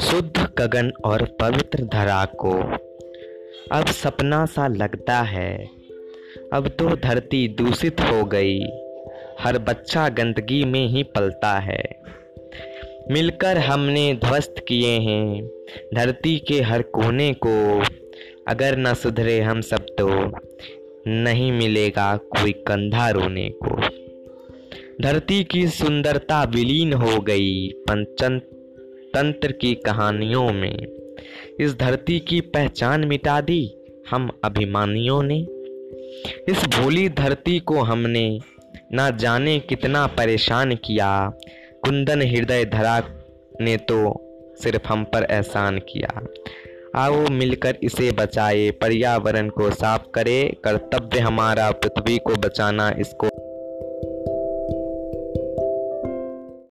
शुद्ध गगन और पवित्र धरा को। अब सपना सा लगता है। अब तो धरती दूषित हो गई। हर बच्चा गंदगी में ही पलता है। मिलकर हमने ध्वस्त किए हैं धरती के हर कोने को। अगर न सुधरे हम सब तो नहीं मिलेगा कोई कंधा रोने को। धरती की सुंदरता विलीन हो गई, पंचन तंत्र की कहानियों में। इस धरती की पहचान मिटा दी हम अभिमानियों ने। इस भोली धरती को हमने ना जाने कितना परेशान किया। कुंदन हृदय धरा ने तो सिर्फ़ हम पर एहसान किया। आओ मिलकर इसे बचाए, पर्यावरण को साफ़ करे, कर्तव्य हमारा पृथ्वी को बचाना, इसको